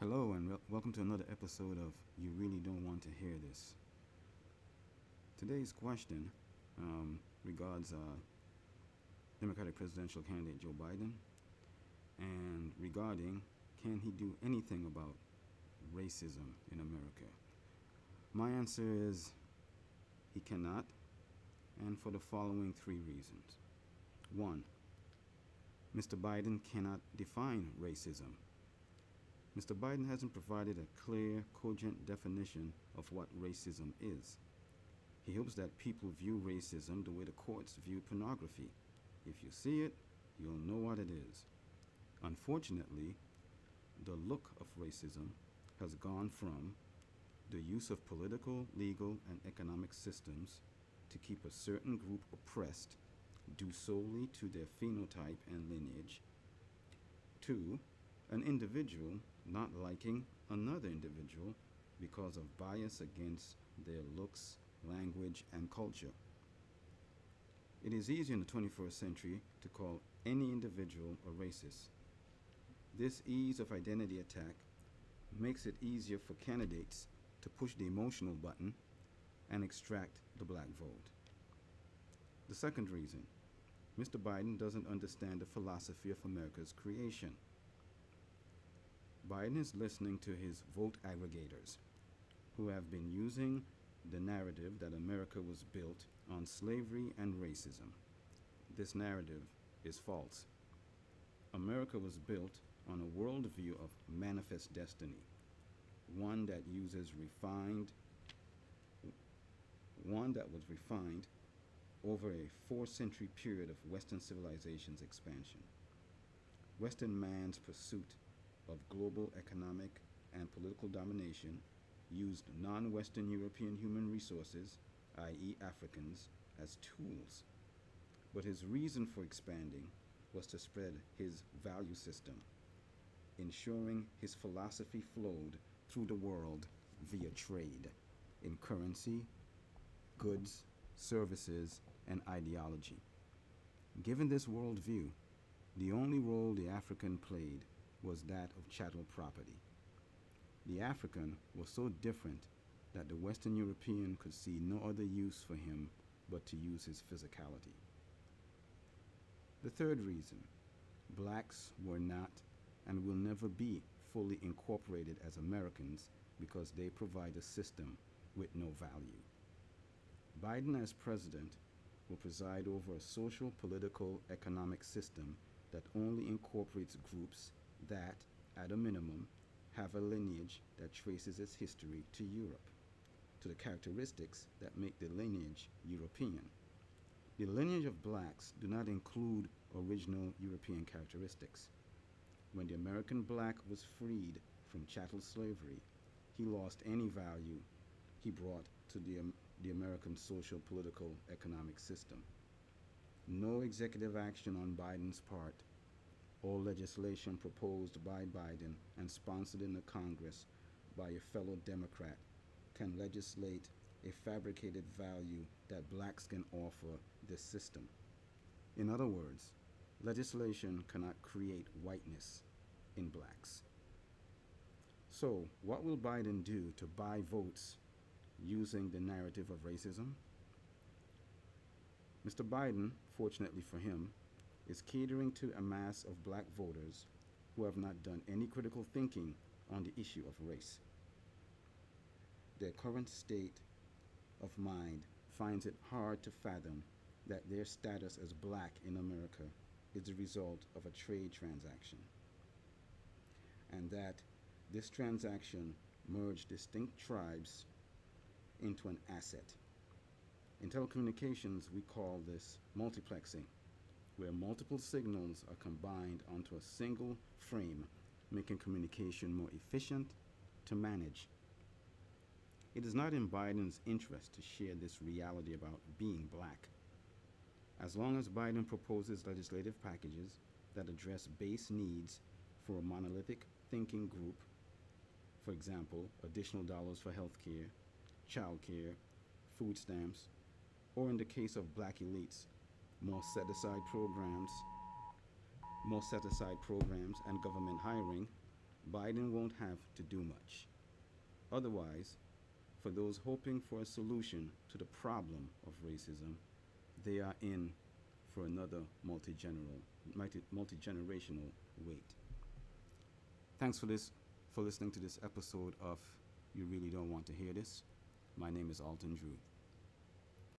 Hello, and wel- welcome to another episode of You Really Don't Want to Hear This. Today's question um, regards uh, Democratic presidential candidate Joe Biden and regarding can he do anything about racism in America? My answer is he cannot, and for the following three reasons. One, Mr. Biden cannot define racism. Mr. Biden hasn't provided a clear, cogent definition of what racism is. He hopes that people view racism the way the courts view pornography. If you see it, you'll know what it is. Unfortunately, the look of racism has gone from the use of political, legal, and economic systems to keep a certain group oppressed due solely to their phenotype and lineage, to an individual not liking another individual because of bias against their looks, language, and culture. It is easy in the 21st century to call any individual a racist. This ease of identity attack makes it easier for candidates to push the emotional button and extract the black vote. The second reason Mr. Biden doesn't understand the philosophy of America's creation. Biden is listening to his vote aggregators, who have been using the narrative that America was built on slavery and racism. This narrative is false. America was built on a worldview of manifest destiny, one that uses refined, one that was refined over a four century period of Western civilization's expansion. Western man's pursuit of global economic and political domination used non Western European human resources, i.e., Africans, as tools. But his reason for expanding was to spread his value system, ensuring his philosophy flowed through the world via trade in currency, goods, services, and ideology. Given this worldview, the only role the African played was that of chattel property. The African was so different that the Western European could see no other use for him but to use his physicality. The third reason blacks were not and will never be fully incorporated as Americans because they provide a system with no value. Biden, as president, will preside over a social, political, economic system that only incorporates groups that, at a minimum, have a lineage that traces its history to Europe, to the characteristics that make the lineage European. The lineage of blacks do not include original European characteristics. When the American black was freed from chattel slavery, he lost any value he brought to the, um, the American social, political, economic system. No executive action on Biden's part or legislation proposed by Biden and sponsored in the Congress by a fellow Democrat can legislate a fabricated value that blacks can offer this system. In other words, legislation cannot create whiteness in blacks. So, what will Biden do to buy votes using the narrative of racism? Mr. Biden, fortunately for him, is catering to a mass of black voters who have not done any critical thinking on the issue of race. Their current state of mind finds it hard to fathom that their status as black in America is the result of a trade transaction, and that this transaction merged distinct tribes into an asset. In telecommunications, we call this multiplexing, where multiple signals are combined onto a single frame, making communication more efficient to manage. It is not in Biden's interest to share this reality about being black. As long as Biden proposes legislative packages that address base needs for a monolithic thinking group, for example, additional dollars for health care, child care, food stamps, or in the case of black elites, more set aside programs, more set aside programs and government hiring, Biden won't have to do much. Otherwise, for those hoping for a solution to the problem of racism, they are in for another multi- multi-generational wait. Thanks for this, for listening to this episode of You Really Don't Want to Hear This. My name is Alton Drew.